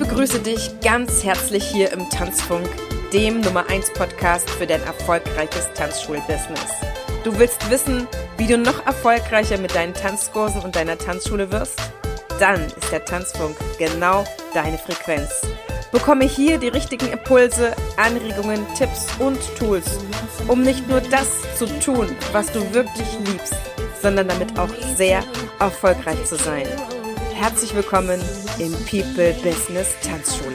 begrüße dich ganz herzlich hier im Tanzfunk, dem Nummer 1 Podcast für dein erfolgreiches Tanzschulbusiness. Du willst wissen, wie du noch erfolgreicher mit deinen Tanzkursen und deiner Tanzschule wirst? Dann ist der Tanzfunk genau deine Frequenz. Bekomme hier die richtigen Impulse, Anregungen, Tipps und Tools, um nicht nur das zu tun, was du wirklich liebst, sondern damit auch sehr erfolgreich zu sein. Herzlich willkommen im People Business Tanzschule.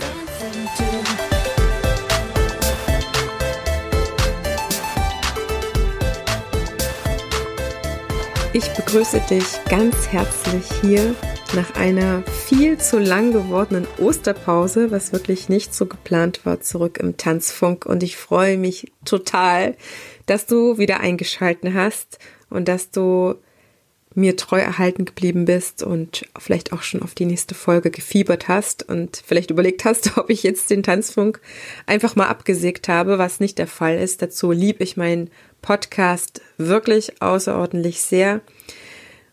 Ich begrüße dich ganz herzlich hier nach einer viel zu lang gewordenen Osterpause, was wirklich nicht so geplant war, zurück im Tanzfunk. Und ich freue mich total, dass du wieder eingeschalten hast und dass du mir treu erhalten geblieben bist und vielleicht auch schon auf die nächste Folge gefiebert hast und vielleicht überlegt hast, ob ich jetzt den Tanzfunk einfach mal abgesägt habe, was nicht der Fall ist. Dazu liebe ich meinen Podcast wirklich außerordentlich sehr.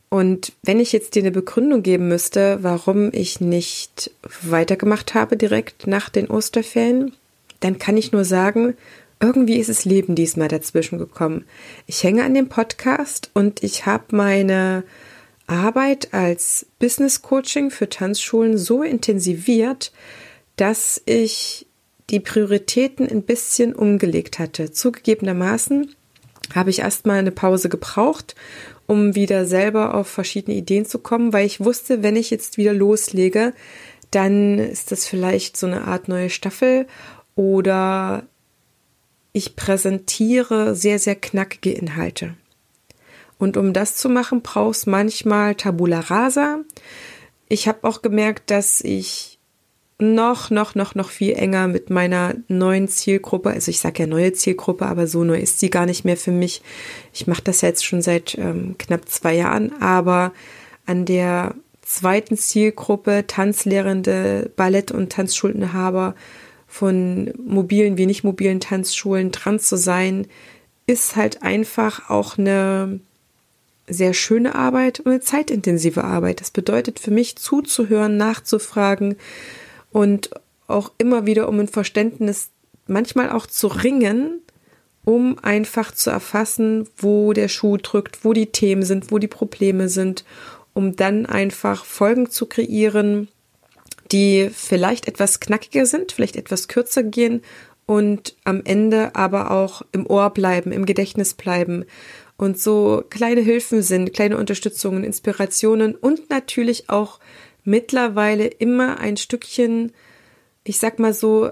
Und wenn ich jetzt dir eine Begründung geben müsste, warum ich nicht weitergemacht habe direkt nach den Osterferien, dann kann ich nur sagen, irgendwie ist das Leben diesmal dazwischen gekommen. Ich hänge an dem Podcast und ich habe meine Arbeit als Business Coaching für Tanzschulen so intensiviert, dass ich die Prioritäten ein bisschen umgelegt hatte. Zugegebenermaßen habe ich erstmal eine Pause gebraucht, um wieder selber auf verschiedene Ideen zu kommen, weil ich wusste, wenn ich jetzt wieder loslege, dann ist das vielleicht so eine Art neue Staffel oder ich präsentiere sehr, sehr knackige Inhalte. Und um das zu machen, brauchst manchmal Tabula rasa. Ich habe auch gemerkt, dass ich noch, noch, noch, noch viel enger mit meiner neuen Zielgruppe, also ich sage ja neue Zielgruppe, aber so neu ist sie gar nicht mehr für mich. Ich mache das jetzt schon seit ähm, knapp zwei Jahren, aber an der zweiten Zielgruppe, Tanzlehrende, Ballett- und Tanzschuldeninhaber, von mobilen wie nicht mobilen Tanzschulen dran zu sein, ist halt einfach auch eine sehr schöne Arbeit und eine zeitintensive Arbeit. Das bedeutet für mich zuzuhören, nachzufragen und auch immer wieder um ein Verständnis manchmal auch zu ringen, um einfach zu erfassen, wo der Schuh drückt, wo die Themen sind, wo die Probleme sind, um dann einfach Folgen zu kreieren, die vielleicht etwas knackiger sind, vielleicht etwas kürzer gehen und am Ende aber auch im Ohr bleiben, im Gedächtnis bleiben und so kleine Hilfen sind, kleine Unterstützungen, Inspirationen und natürlich auch mittlerweile immer ein Stückchen, ich sag mal so,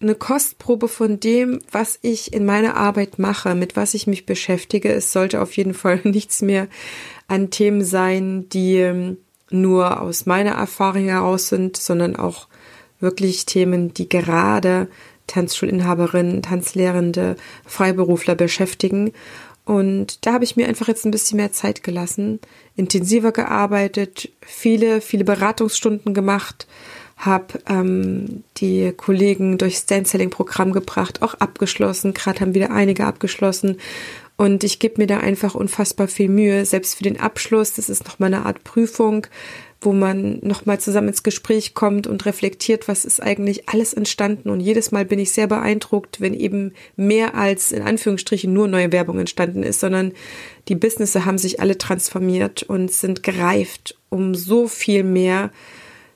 eine Kostprobe von dem, was ich in meiner Arbeit mache, mit was ich mich beschäftige. Es sollte auf jeden Fall nichts mehr an Themen sein, die ähm, nur aus meiner Erfahrung heraus sind, sondern auch wirklich Themen, die gerade Tanzschulinhaberinnen, Tanzlehrende, Freiberufler beschäftigen. Und da habe ich mir einfach jetzt ein bisschen mehr Zeit gelassen, intensiver gearbeitet, viele, viele Beratungsstunden gemacht, habe ähm, die Kollegen durchs Stand-Selling-Programm gebracht, auch abgeschlossen. Gerade haben wieder einige abgeschlossen und ich gebe mir da einfach unfassbar viel Mühe, selbst für den Abschluss. Das ist nochmal eine Art Prüfung, wo man nochmal zusammen ins Gespräch kommt und reflektiert, was ist eigentlich alles entstanden. Und jedes Mal bin ich sehr beeindruckt, wenn eben mehr als in Anführungsstrichen nur neue Werbung entstanden ist, sondern die Businesses haben sich alle transformiert und sind gereift um so viel mehr,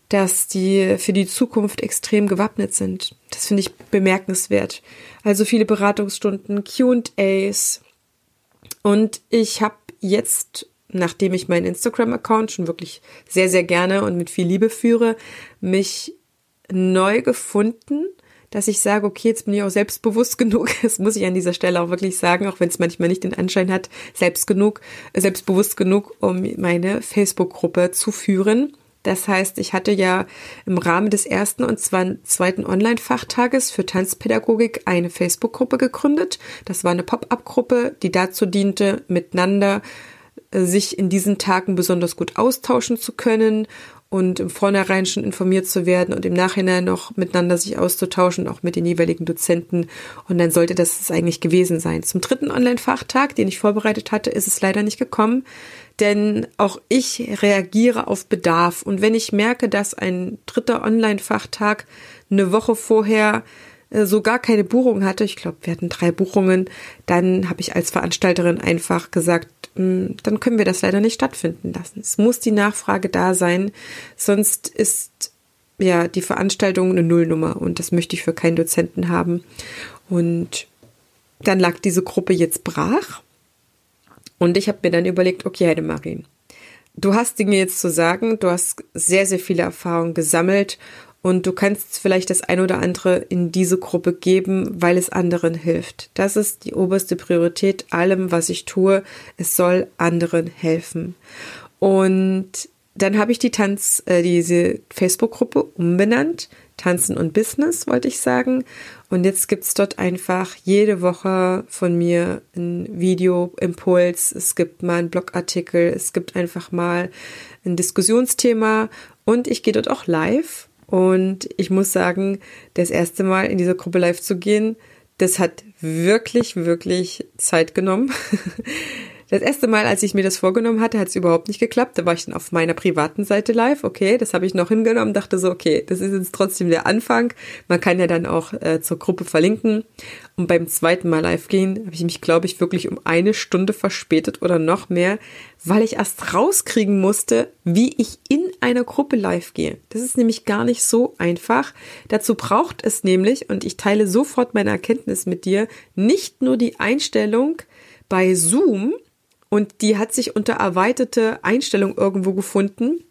dass die für die Zukunft extrem gewappnet sind. Das finde ich bemerkenswert. Also viele Beratungsstunden, QAs, und ich habe jetzt, nachdem ich meinen Instagram-Account schon wirklich sehr, sehr gerne und mit viel Liebe führe, mich neu gefunden, dass ich sage, okay, jetzt bin ich auch selbstbewusst genug. Das muss ich an dieser Stelle auch wirklich sagen, auch wenn es manchmal nicht den Anschein hat, selbst genug, selbstbewusst genug, um meine Facebook-Gruppe zu führen das heißt, ich hatte ja im Rahmen des ersten und zweiten Online-Fachtages für Tanzpädagogik eine Facebook-Gruppe gegründet. Das war eine Pop-up-Gruppe, die dazu diente, miteinander äh, sich in diesen Tagen besonders gut austauschen zu können und im Vornherein schon informiert zu werden und im Nachhinein noch miteinander sich auszutauschen, auch mit den jeweiligen Dozenten. Und dann sollte das es eigentlich gewesen sein. Zum dritten Online-Fachtag, den ich vorbereitet hatte, ist es leider nicht gekommen, denn auch ich reagiere auf Bedarf. Und wenn ich merke, dass ein dritter Online-Fachtag eine Woche vorher so gar keine Buchung hatte, ich glaube, wir hatten drei Buchungen, dann habe ich als Veranstalterin einfach gesagt, hm, dann können wir das leider nicht stattfinden lassen. Es muss die Nachfrage da sein, sonst ist ja die Veranstaltung eine Nullnummer und das möchte ich für keinen Dozenten haben. Und dann lag diese Gruppe jetzt brach. Und ich habe mir dann überlegt, okay, Heidemarie, du hast Dinge jetzt zu sagen, du hast sehr, sehr viele Erfahrungen gesammelt und du kannst vielleicht das ein oder andere in diese Gruppe geben, weil es anderen hilft. Das ist die oberste Priorität allem, was ich tue. Es soll anderen helfen. Und dann habe ich die Tanz, äh, diese Facebook-Gruppe umbenannt. Tanzen und Business, wollte ich sagen. Und jetzt gibt's dort einfach jede Woche von mir ein Video-Impuls. Es gibt mal einen Blogartikel. Es gibt einfach mal ein Diskussionsthema. Und ich gehe dort auch live und ich muss sagen, das erste Mal in dieser Gruppe live zu gehen, das hat wirklich, wirklich Zeit genommen. Das erste Mal, als ich mir das vorgenommen hatte, hat es überhaupt nicht geklappt. Da war ich dann auf meiner privaten Seite live. Okay, das habe ich noch hingenommen, dachte so, okay, das ist jetzt trotzdem der Anfang. Man kann ja dann auch äh, zur Gruppe verlinken. Und beim zweiten Mal live gehen, habe ich mich, glaube ich, wirklich um eine Stunde verspätet oder noch mehr, weil ich erst rauskriegen musste, wie ich in einer Gruppe live gehe. Das ist nämlich gar nicht so einfach. Dazu braucht es nämlich, und ich teile sofort meine Erkenntnis mit dir, nicht nur die Einstellung bei Zoom, und die hat sich unter erweiterte Einstellung irgendwo gefunden.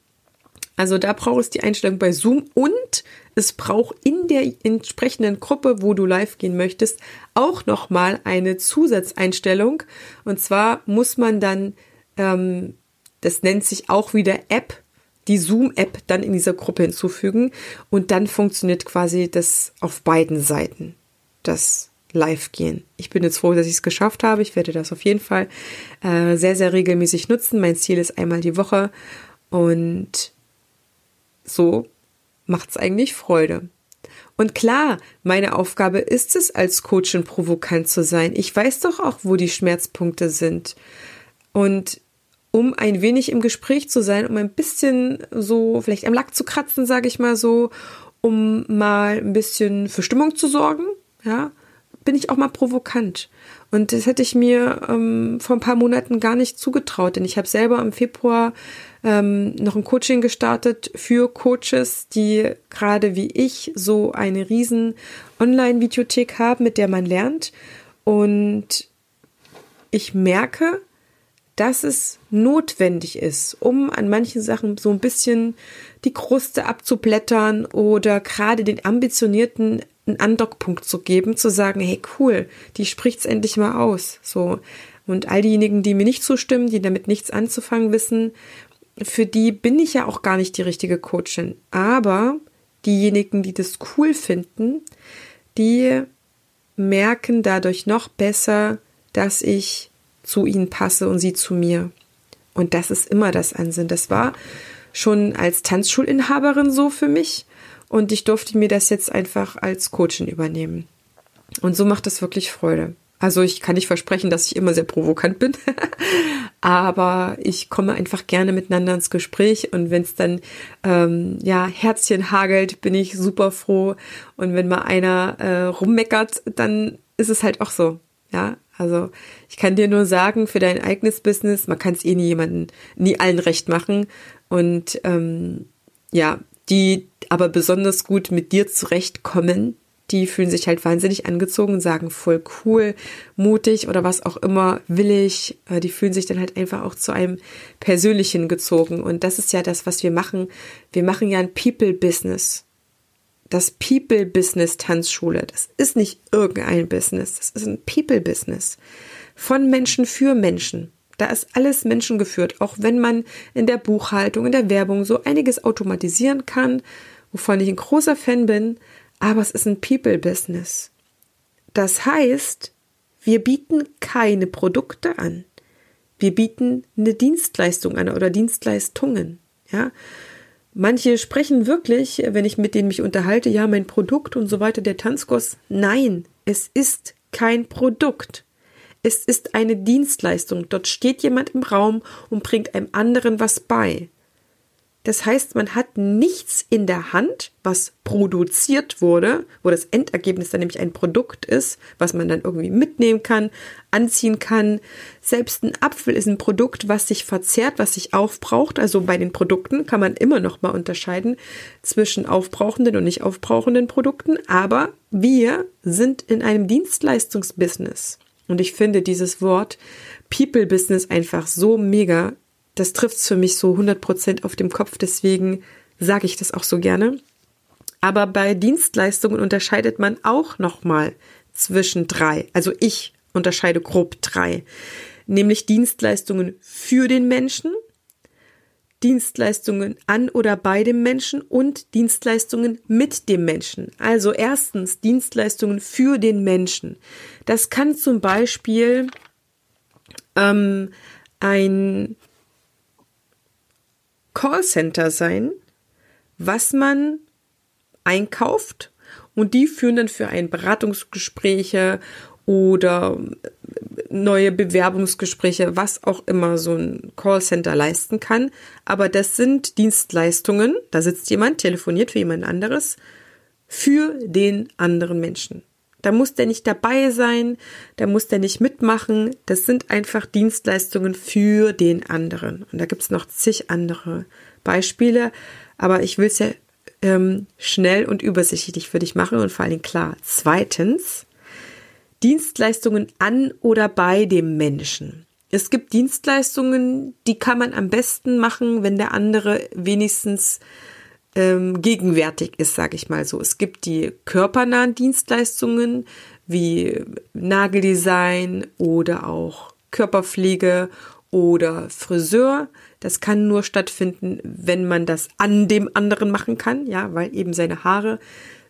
Also da braucht es die Einstellung bei Zoom und es braucht in der entsprechenden Gruppe, wo du live gehen möchtest, auch nochmal eine Zusatzeinstellung. Und zwar muss man dann, ähm, das nennt sich auch wieder App, die Zoom-App dann in dieser Gruppe hinzufügen. Und dann funktioniert quasi das auf beiden Seiten. Das live gehen. Ich bin jetzt froh, dass ich es geschafft habe. Ich werde das auf jeden Fall äh, sehr, sehr regelmäßig nutzen. Mein Ziel ist einmal die Woche und so macht es eigentlich Freude. Und klar, meine Aufgabe ist es, als Coachin provokant zu sein. Ich weiß doch auch, wo die Schmerzpunkte sind. Und um ein wenig im Gespräch zu sein, um ein bisschen so vielleicht am Lack zu kratzen, sage ich mal so, um mal ein bisschen für Stimmung zu sorgen, ja, bin ich auch mal provokant. Und das hätte ich mir ähm, vor ein paar Monaten gar nicht zugetraut, denn ich habe selber im Februar ähm, noch ein Coaching gestartet für Coaches, die gerade wie ich so eine riesen Online-Videothek haben, mit der man lernt. Und ich merke, dass es notwendig ist, um an manchen Sachen so ein bisschen die Kruste abzublättern oder gerade den ambitionierten einen Andockpunkt zu geben, zu sagen, hey cool, die spricht's endlich mal aus. So. Und all diejenigen, die mir nicht zustimmen, die damit nichts anzufangen wissen, für die bin ich ja auch gar nicht die richtige Coachin. Aber diejenigen, die das cool finden, die merken dadurch noch besser, dass ich zu ihnen passe und sie zu mir. Und das ist immer das Ansinn. Das war schon als Tanzschulinhaberin so für mich. Und ich durfte mir das jetzt einfach als Coachin übernehmen. Und so macht das wirklich Freude. Also ich kann nicht versprechen, dass ich immer sehr provokant bin, aber ich komme einfach gerne miteinander ins Gespräch und wenn es dann ähm, ja Herzchen hagelt, bin ich super froh und wenn mal einer äh, rummeckert, dann ist es halt auch so. Ja, also ich kann dir nur sagen, für dein eigenes Business, man kann es eh nie jemanden, nie allen recht machen und ähm, ja, die aber besonders gut mit dir zurechtkommen, die fühlen sich halt wahnsinnig angezogen sagen voll cool, mutig oder was auch immer, willig. Äh, die fühlen sich dann halt einfach auch zu einem Persönlichen gezogen. Und das ist ja das, was wir machen. Wir machen ja ein People-Business. Das People-Business Tanzschule, das ist nicht irgendein Business, das ist ein People-Business. Von Menschen für Menschen. Da ist alles menschengeführt, auch wenn man in der Buchhaltung, in der Werbung so einiges automatisieren kann, wovon ich ein großer Fan bin, aber es ist ein People-Business. Das heißt, wir bieten keine Produkte an. Wir bieten eine Dienstleistung an oder Dienstleistungen. Ja, manche sprechen wirklich, wenn ich mit denen mich unterhalte, ja, mein Produkt und so weiter, der Tanzkurs. Nein, es ist kein Produkt. Es ist eine Dienstleistung. Dort steht jemand im Raum und bringt einem anderen was bei. Das heißt, man hat nichts in der Hand, was produziert wurde, wo das Endergebnis dann nämlich ein Produkt ist, was man dann irgendwie mitnehmen kann, anziehen kann. Selbst ein Apfel ist ein Produkt, was sich verzehrt, was sich aufbraucht. Also bei den Produkten kann man immer noch mal unterscheiden zwischen aufbrauchenden und nicht aufbrauchenden Produkten. Aber wir sind in einem Dienstleistungsbusiness. Und ich finde dieses Wort People Business einfach so mega das trifft es für mich so 100 Prozent auf dem Kopf, deswegen sage ich das auch so gerne. Aber bei Dienstleistungen unterscheidet man auch nochmal zwischen drei. Also ich unterscheide grob drei. Nämlich Dienstleistungen für den Menschen, Dienstleistungen an oder bei dem Menschen und Dienstleistungen mit dem Menschen. Also erstens Dienstleistungen für den Menschen. Das kann zum Beispiel ähm, ein Callcenter sein, was man einkauft und die führen dann für ein Beratungsgespräche oder neue Bewerbungsgespräche, was auch immer so ein Callcenter leisten kann. Aber das sind Dienstleistungen, da sitzt jemand, telefoniert für jemand anderes, für den anderen Menschen. Da muss der nicht dabei sein, da muss der nicht mitmachen. Das sind einfach Dienstleistungen für den anderen. Und da gibt es noch zig andere Beispiele, aber ich will es ja ähm, schnell und übersichtlich für dich machen und vor allen Dingen klar. Zweitens, Dienstleistungen an oder bei dem Menschen. Es gibt Dienstleistungen, die kann man am besten machen, wenn der andere wenigstens ähm, gegenwärtig ist, sage ich mal so. Es gibt die körpernahen Dienstleistungen wie Nageldesign oder auch Körperpflege oder Friseur. Das kann nur stattfinden, wenn man das an dem anderen machen kann, ja, weil eben seine Haare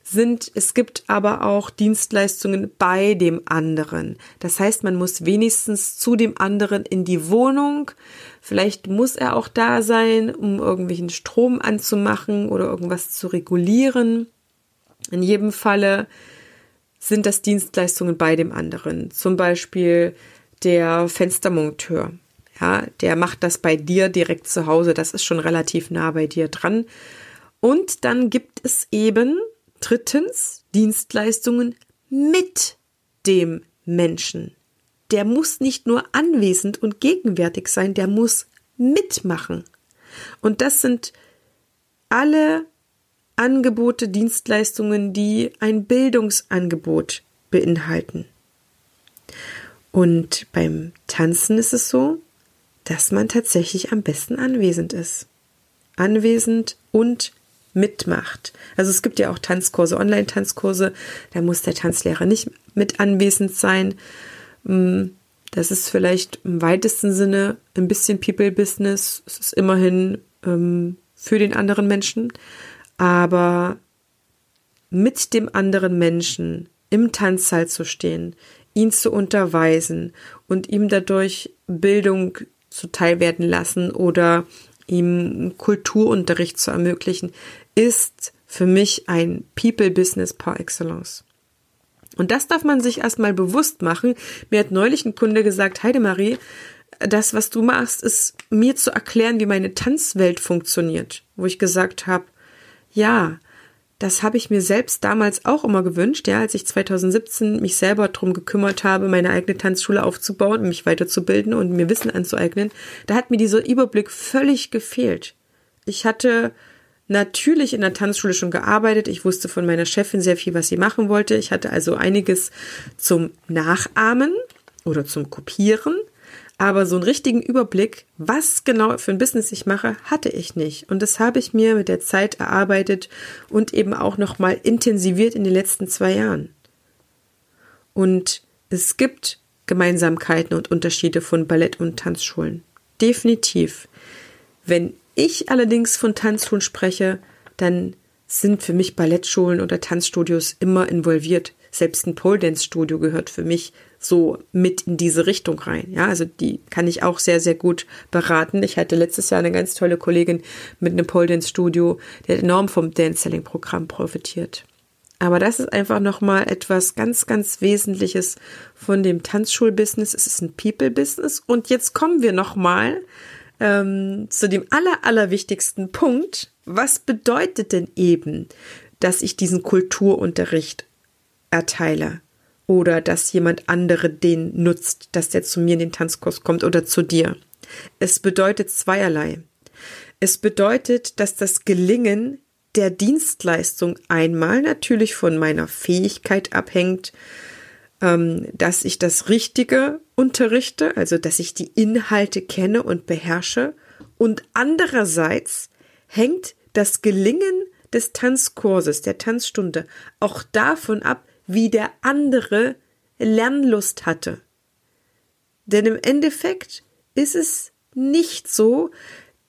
sind. Es gibt aber auch Dienstleistungen bei dem anderen. Das heißt, man muss wenigstens zu dem anderen in die Wohnung. Vielleicht muss er auch da sein, um irgendwelchen Strom anzumachen oder irgendwas zu regulieren. In jedem Falle sind das Dienstleistungen bei dem anderen. Zum Beispiel der Fenstermonteur. Ja, der macht das bei dir direkt zu Hause. Das ist schon relativ nah bei dir dran. Und dann gibt es eben Drittens Dienstleistungen mit dem Menschen. Der muss nicht nur anwesend und gegenwärtig sein, der muss mitmachen. Und das sind alle Angebote, Dienstleistungen, die ein Bildungsangebot beinhalten. Und beim Tanzen ist es so, dass man tatsächlich am besten anwesend ist. Anwesend und mitmacht. Also es gibt ja auch Tanzkurse, Online-Tanzkurse, da muss der Tanzlehrer nicht mit anwesend sein. Mm, das ist vielleicht im weitesten Sinne ein bisschen People-Business. Es ist immerhin ähm, für den anderen Menschen. Aber mit dem anderen Menschen im Tanzsaal zu stehen, ihn zu unterweisen und ihm dadurch Bildung zuteil werden lassen oder ihm Kulturunterricht zu ermöglichen, ist für mich ein People-Business par excellence. Und das darf man sich erstmal bewusst machen. Mir hat neulich ein Kunde gesagt, Heidemarie, das, was du machst, ist mir zu erklären, wie meine Tanzwelt funktioniert. Wo ich gesagt habe, ja, das habe ich mir selbst damals auch immer gewünscht, ja, als ich 2017 mich selber drum gekümmert habe, meine eigene Tanzschule aufzubauen, mich weiterzubilden und mir Wissen anzueignen. Da hat mir dieser Überblick völlig gefehlt. Ich hatte natürlich in der Tanzschule schon gearbeitet. Ich wusste von meiner Chefin sehr viel, was sie machen wollte. Ich hatte also einiges zum Nachahmen oder zum Kopieren. Aber so einen richtigen Überblick, was genau für ein Business ich mache, hatte ich nicht. Und das habe ich mir mit der Zeit erarbeitet und eben auch nochmal intensiviert in den letzten zwei Jahren. Und es gibt Gemeinsamkeiten und Unterschiede von Ballett- und Tanzschulen. Definitiv. Wenn ich allerdings von Tanzschulen spreche, dann sind für mich Ballettschulen oder Tanzstudios immer involviert. Selbst ein Pole Dance Studio gehört für mich so mit in diese Richtung rein. Ja, also die kann ich auch sehr, sehr gut beraten. Ich hatte letztes Jahr eine ganz tolle Kollegin mit einem Pole Dance Studio, hat enorm vom Dance Selling Programm profitiert. Aber das ist einfach nochmal etwas ganz, ganz Wesentliches von dem Tanzschulbusiness. Es ist ein People-Business. Und jetzt kommen wir nochmal ähm, zu dem aller, allerwichtigsten Punkt. Was bedeutet denn eben, dass ich diesen Kulturunterricht erteile? Oder dass jemand andere den nutzt, dass der zu mir in den Tanzkurs kommt oder zu dir? Es bedeutet zweierlei. Es bedeutet, dass das Gelingen der Dienstleistung einmal natürlich von meiner Fähigkeit abhängt, ähm, dass ich das Richtige unterrichte, also dass ich die Inhalte kenne und beherrsche. Und andererseits hängt das Gelingen des Tanzkurses, der Tanzstunde, auch davon ab, wie der andere Lernlust hatte. Denn im Endeffekt ist es nicht so,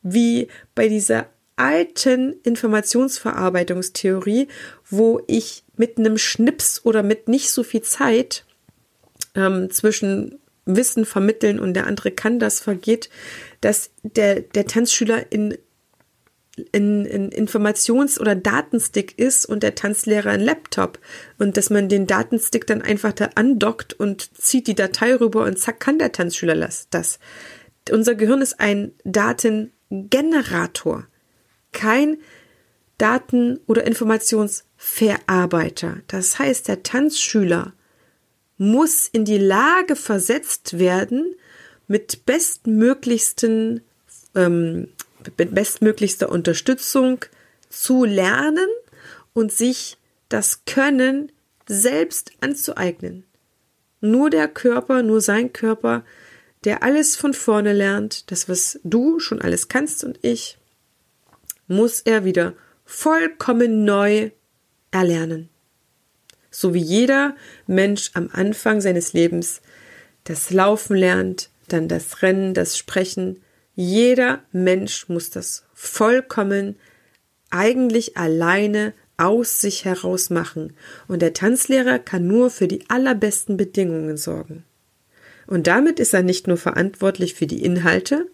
wie bei dieser alten Informationsverarbeitungstheorie, wo ich mit einem Schnips oder mit nicht so viel Zeit ähm, zwischen Wissen vermitteln und der andere kann das vergeht, dass der, der Tanzschüler in, in, in Informations- oder Datenstick ist und der Tanzlehrer ein Laptop und dass man den Datenstick dann einfach da andockt und zieht die Datei rüber und zack kann der Tanzschüler das. Unser Gehirn ist ein Datengenerator kein Daten- oder Informationsverarbeiter. Das heißt, der Tanzschüler muss in die Lage versetzt werden, mit bestmöglichsten, ähm, bestmöglichster Unterstützung zu lernen und sich das Können selbst anzueignen. Nur der Körper, nur sein Körper, der alles von vorne lernt, das, was du schon alles kannst und ich, muss er wieder vollkommen neu erlernen. So wie jeder Mensch am Anfang seines Lebens das Laufen lernt, dann das Rennen, das Sprechen. Jeder Mensch muss das vollkommen eigentlich alleine aus sich heraus machen. Und der Tanzlehrer kann nur für die allerbesten Bedingungen sorgen. Und damit ist er nicht nur verantwortlich für die Inhalte,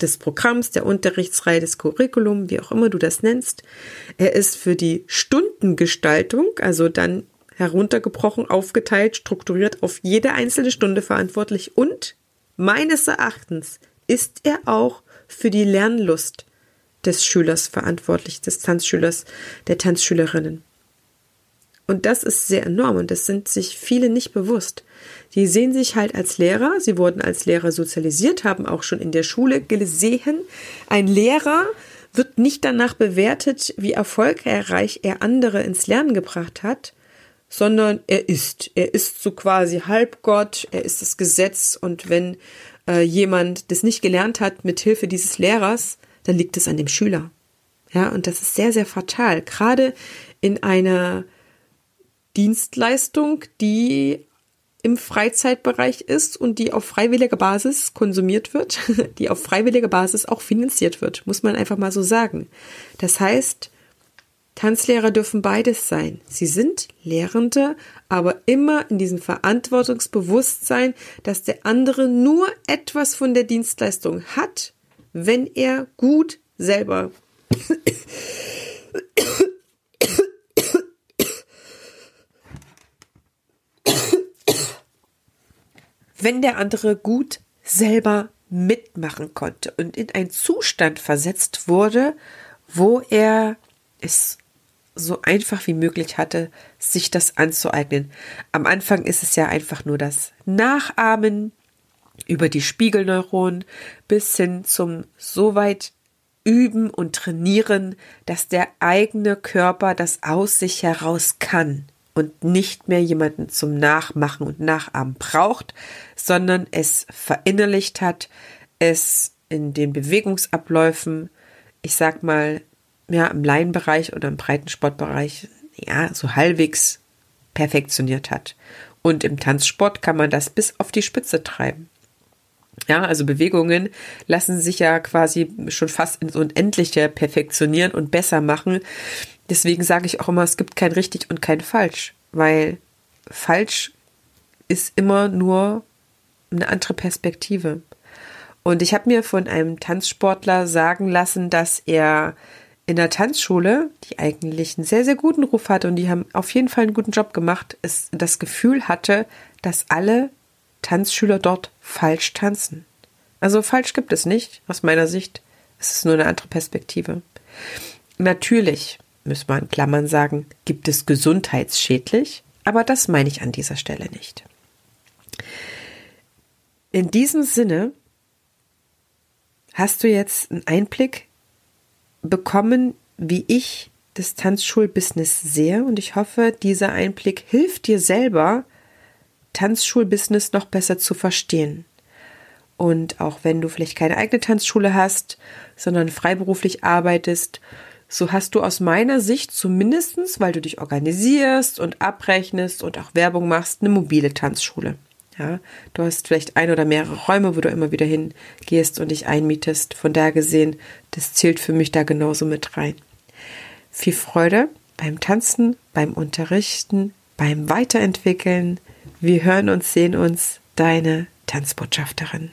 des Programms, der Unterrichtsreihe, des Curriculum, wie auch immer du das nennst. Er ist für die Stundengestaltung, also dann heruntergebrochen, aufgeteilt, strukturiert auf jede einzelne Stunde verantwortlich und meines Erachtens ist er auch für die Lernlust des Schülers verantwortlich, des Tanzschülers, der Tanzschülerinnen. Und das ist sehr enorm und das sind sich viele nicht bewusst. Die sehen sich halt als Lehrer, sie wurden als Lehrer sozialisiert, haben auch schon in der Schule gesehen. Ein Lehrer wird nicht danach bewertet, wie erfolgreich er andere ins Lernen gebracht hat, sondern er ist. Er ist so quasi Halbgott, er ist das Gesetz und wenn äh, jemand das nicht gelernt hat mit Hilfe dieses Lehrers, dann liegt es an dem Schüler. Ja, und das ist sehr, sehr fatal. Gerade in einer Dienstleistung, die im Freizeitbereich ist und die auf freiwilliger Basis konsumiert wird, die auf freiwilliger Basis auch finanziert wird, muss man einfach mal so sagen. Das heißt, Tanzlehrer dürfen beides sein. Sie sind Lehrende, aber immer in diesem Verantwortungsbewusstsein, dass der andere nur etwas von der Dienstleistung hat, wenn er gut selber wenn der andere gut selber mitmachen konnte und in einen Zustand versetzt wurde, wo er es so einfach wie möglich hatte, sich das anzueignen. Am Anfang ist es ja einfach nur das Nachahmen über die Spiegelneuronen bis hin zum so weit üben und trainieren, dass der eigene Körper das aus sich heraus kann und nicht mehr jemanden zum Nachmachen und Nachahmen braucht, sondern es verinnerlicht hat, es in den Bewegungsabläufen, ich sag mal, ja, im Laienbereich oder im Breitensportbereich, ja, so halbwegs perfektioniert hat. Und im Tanzsport kann man das bis auf die Spitze treiben. Ja, also Bewegungen lassen sich ja quasi schon fast ins Unendliche perfektionieren und besser machen. Deswegen sage ich auch immer, es gibt kein richtig und kein falsch, weil falsch ist immer nur eine andere Perspektive. Und ich habe mir von einem Tanzsportler sagen lassen, dass er in der Tanzschule, die eigentlich einen sehr, sehr guten Ruf hatte und die haben auf jeden Fall einen guten Job gemacht, es das Gefühl hatte, dass alle Tanzschüler dort falsch tanzen. Also falsch gibt es nicht, aus meiner Sicht. Es ist nur eine andere Perspektive. Natürlich, muss man in Klammern sagen, gibt es gesundheitsschädlich, aber das meine ich an dieser Stelle nicht. In diesem Sinne hast du jetzt einen Einblick bekommen, wie ich das Tanzschulbusiness sehe und ich hoffe, dieser Einblick hilft dir selber, Tanzschulbusiness noch besser zu verstehen. Und auch wenn du vielleicht keine eigene Tanzschule hast, sondern freiberuflich arbeitest, so hast du aus meiner Sicht zumindestens, weil du dich organisierst und abrechnest und auch Werbung machst, eine mobile Tanzschule. Ja, du hast vielleicht ein oder mehrere Räume, wo du immer wieder hingehst und dich einmietest. Von da gesehen, das zählt für mich da genauso mit rein. Viel Freude beim Tanzen, beim Unterrichten, beim Weiterentwickeln. Wir hören uns, sehen uns, deine Tanzbotschafterin.